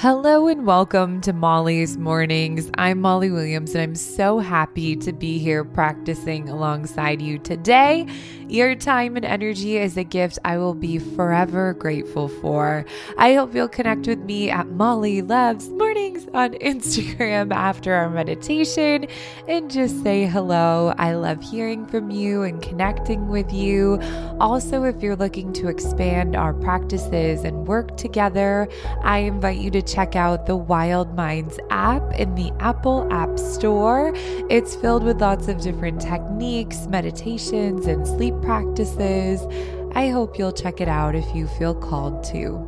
Hello and welcome to Molly's Mornings. I'm Molly Williams and I'm so happy to be here practicing alongside you today. Your time and energy is a gift I will be forever grateful for. I hope you'll connect with me at Molly Loves Mornings on Instagram after our meditation and just say hello. I love hearing from you and connecting with you. Also, if you're looking to expand our practices and work together, I invite you to check out the Wild Minds app in the Apple App Store. It's filled with lots of different techniques, meditations, and sleep practices. I hope you'll check it out if you feel called to.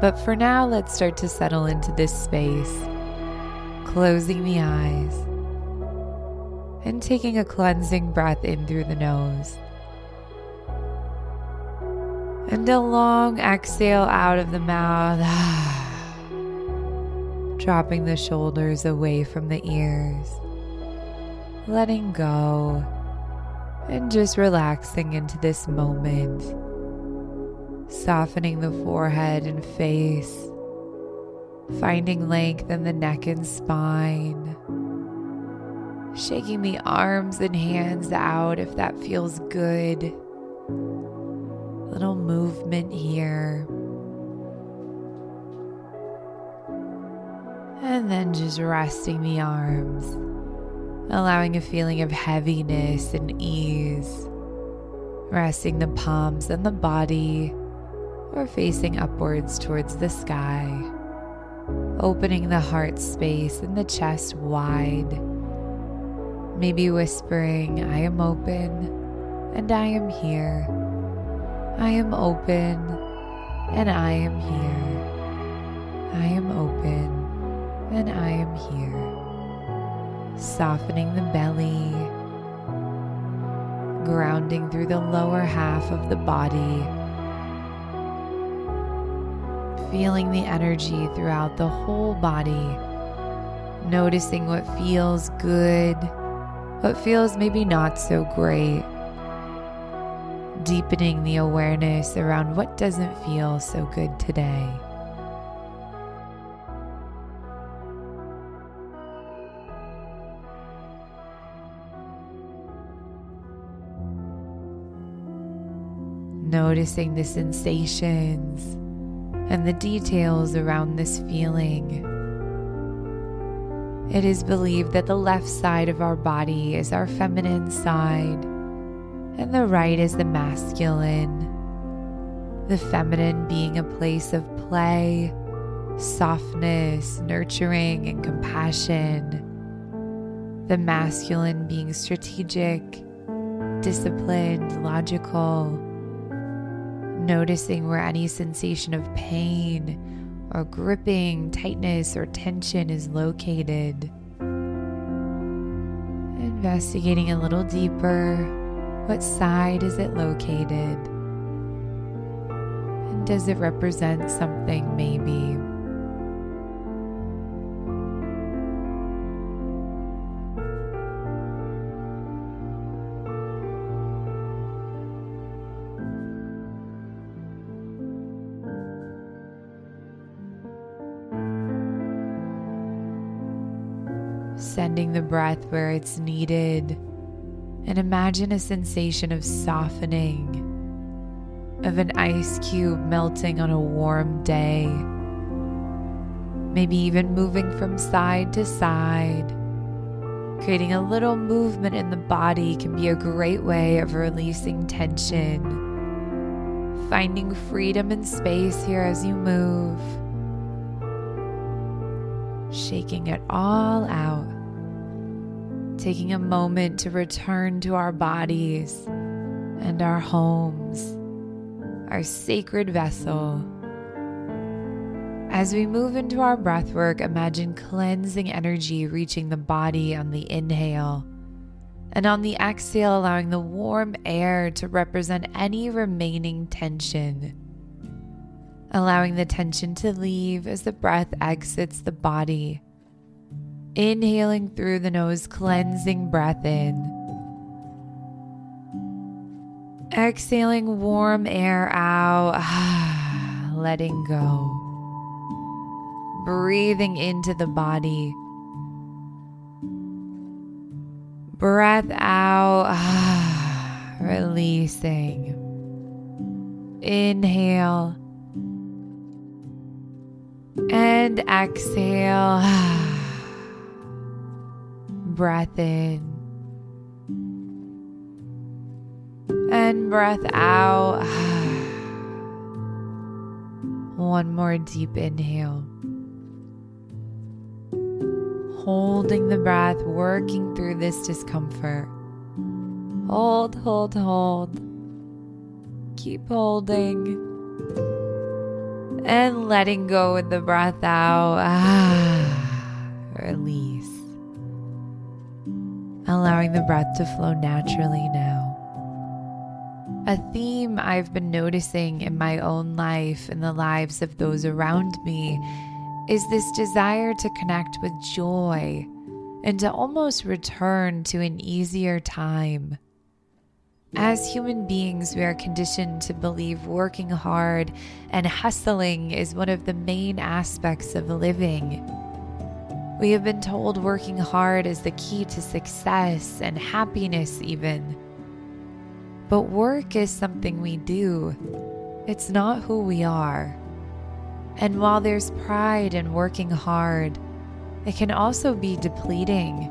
But for now, let's start to settle into this space, closing the eyes and taking a cleansing breath in through the nose and a long exhale out of the mouth, dropping the shoulders away from the ears, letting go, and just relaxing into this moment, softening the forehead and face, finding length in the neck and spine. Shaking the arms and hands out if that feels good little movement here. And then just resting the arms, allowing a feeling of heaviness and ease. Resting the palms and the body, or facing upwards towards the sky. Opening the heart space and the chest wide. Maybe whispering, I am open and I am here. I am open and I am here. I am open and I am here. Softening the belly, grounding through the lower half of the body. Feeling the energy throughout the whole body. Noticing what feels good, what feels maybe not so great deepening the awareness around what doesn't feel so good today. Noticing the sensations and the details around this feeling. It is believed that the left side of our body is our feminine side and the right is the masculine. The feminine being a place of play, softness, nurturing, and compassion. The masculine being strategic, disciplined, logical. Noticing where any sensation of pain or gripping, tightness, or tension is located. Investigating a little deeper what side is it located? And does it represent something maybe? Sending the breath where it's needed and imagine a sensation of softening, of an ice cube melting on a warm day. Maybe even moving from side to side. Creating a little movement in the body can be a great way of releasing tension. Finding freedom and space here as you move. Shaking it all out taking a moment to return to our bodies and our homes, our sacred vessel. As we move into our breath work, imagine cleansing energy reaching the body on the inhale. And on the exhale, allowing the warm air to represent any remaining tension. Allowing the tension to leave as the breath exits the body Inhaling through the nose, cleansing breath in. Exhaling warm air out, letting go. Breathing into the body. Breath out, releasing. Inhale and exhale. Breath in and breath out. One more deep inhale. Holding the breath, working through this discomfort. Hold, hold, hold. Keep holding. And letting go with the breath out. Release. Allowing the breath to flow naturally now. A theme I've been noticing in my own life and the lives of those around me is this desire to connect with joy and to almost return to an easier time. As human beings, we are conditioned to believe working hard and hustling is one of the main aspects of living. We have been told working hard is the key to success and happiness, even. But work is something we do, it's not who we are. And while there's pride in working hard, it can also be depleting.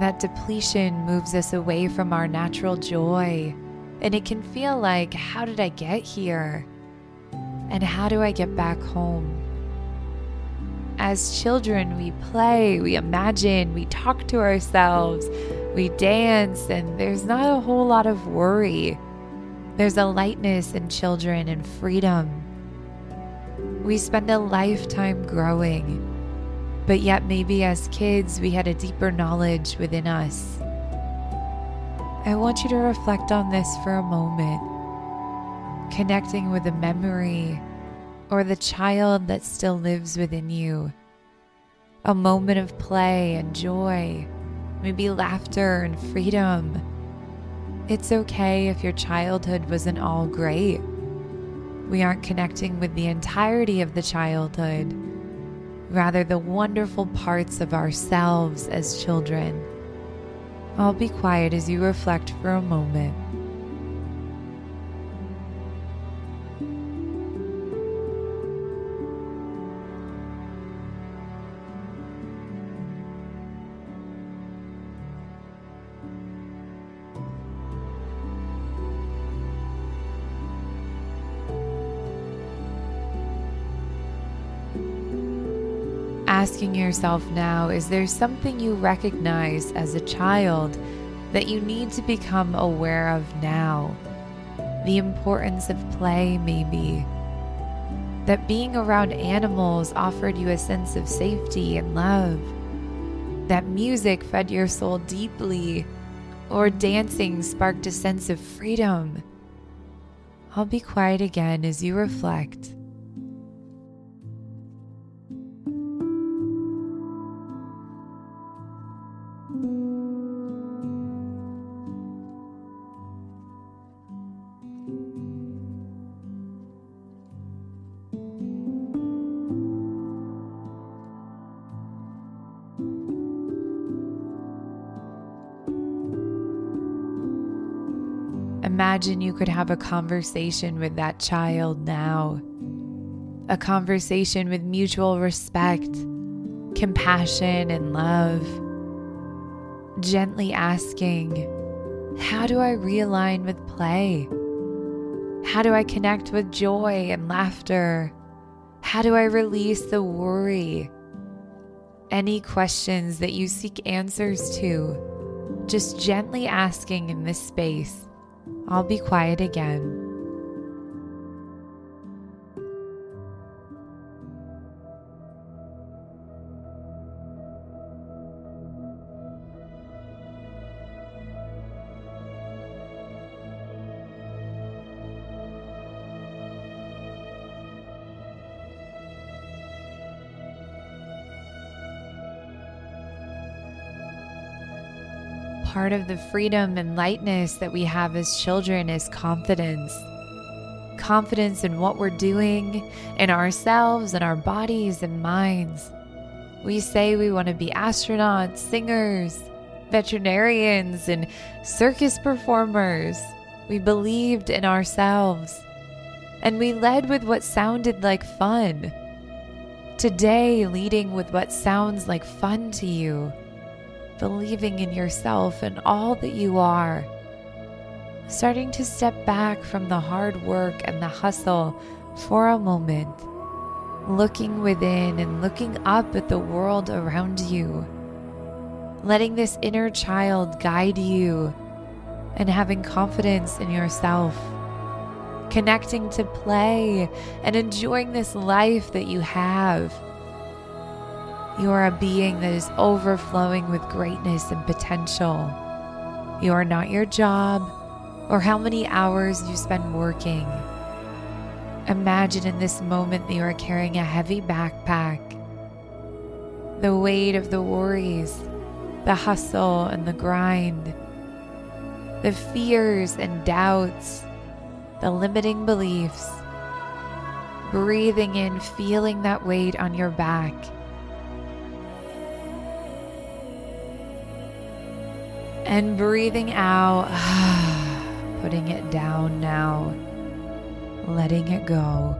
That depletion moves us away from our natural joy, and it can feel like, how did I get here? And how do I get back home? As children, we play, we imagine, we talk to ourselves, we dance, and there's not a whole lot of worry. There's a lightness in children and freedom. We spend a lifetime growing but yet maybe as kids we had a deeper knowledge within us. I want you to reflect on this for a moment, connecting with a memory or the child that still lives within you. A moment of play and joy, maybe laughter and freedom. It's okay if your childhood wasn't all great. We aren't connecting with the entirety of the childhood rather, the wonderful parts of ourselves as children. I'll be quiet as you reflect for a moment. Asking yourself now is there something you recognize as a child that you need to become aware of now? The importance of play, maybe. That being around animals offered you a sense of safety and love. That music fed your soul deeply, or dancing sparked a sense of freedom. I'll be quiet again as you reflect. Imagine you could have a conversation with that child now. A conversation with mutual respect, compassion, and love. Gently asking, How do I realign with play? How do I connect with joy and laughter? How do I release the worry? Any questions that you seek answers to, just gently asking in this space. I'll be quiet again. Part of the freedom and lightness that we have as children is confidence. confidence in what we're doing, in ourselves, and our bodies and minds. We say we want to be astronauts, singers, veterinarians, and circus performers. We believed in ourselves. And we led with what sounded like fun. Today, leading with what sounds like fun to you, believing in yourself and all that you are starting to step back from the hard work and the hustle for a moment, looking within and looking up at the world around you, letting this inner child guide you and having confidence in yourself, connecting to play and enjoying this life that you have. You are a being that is overflowing with greatness and potential. You are not your job or how many hours you spend working. Imagine in this moment that you are carrying a heavy backpack. The weight of the worries, the hustle and the grind, the fears and doubts, the limiting beliefs. Breathing in, feeling that weight on your back. And breathing out. putting it down now, letting it go.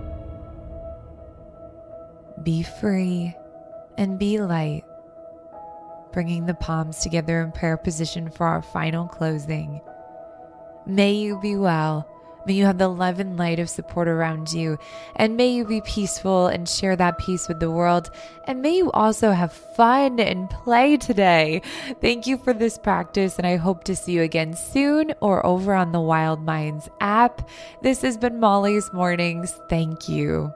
Be free and be light. Bringing the palms together in prayer position for our final closing. May you be well May you have the love and light of support around you. And may you be peaceful and share that peace with the world. And may you also have fun and play today. Thank you for this practice. And I hope to see you again soon or over on the Wild Minds app. This has been Molly's Mornings. Thank you.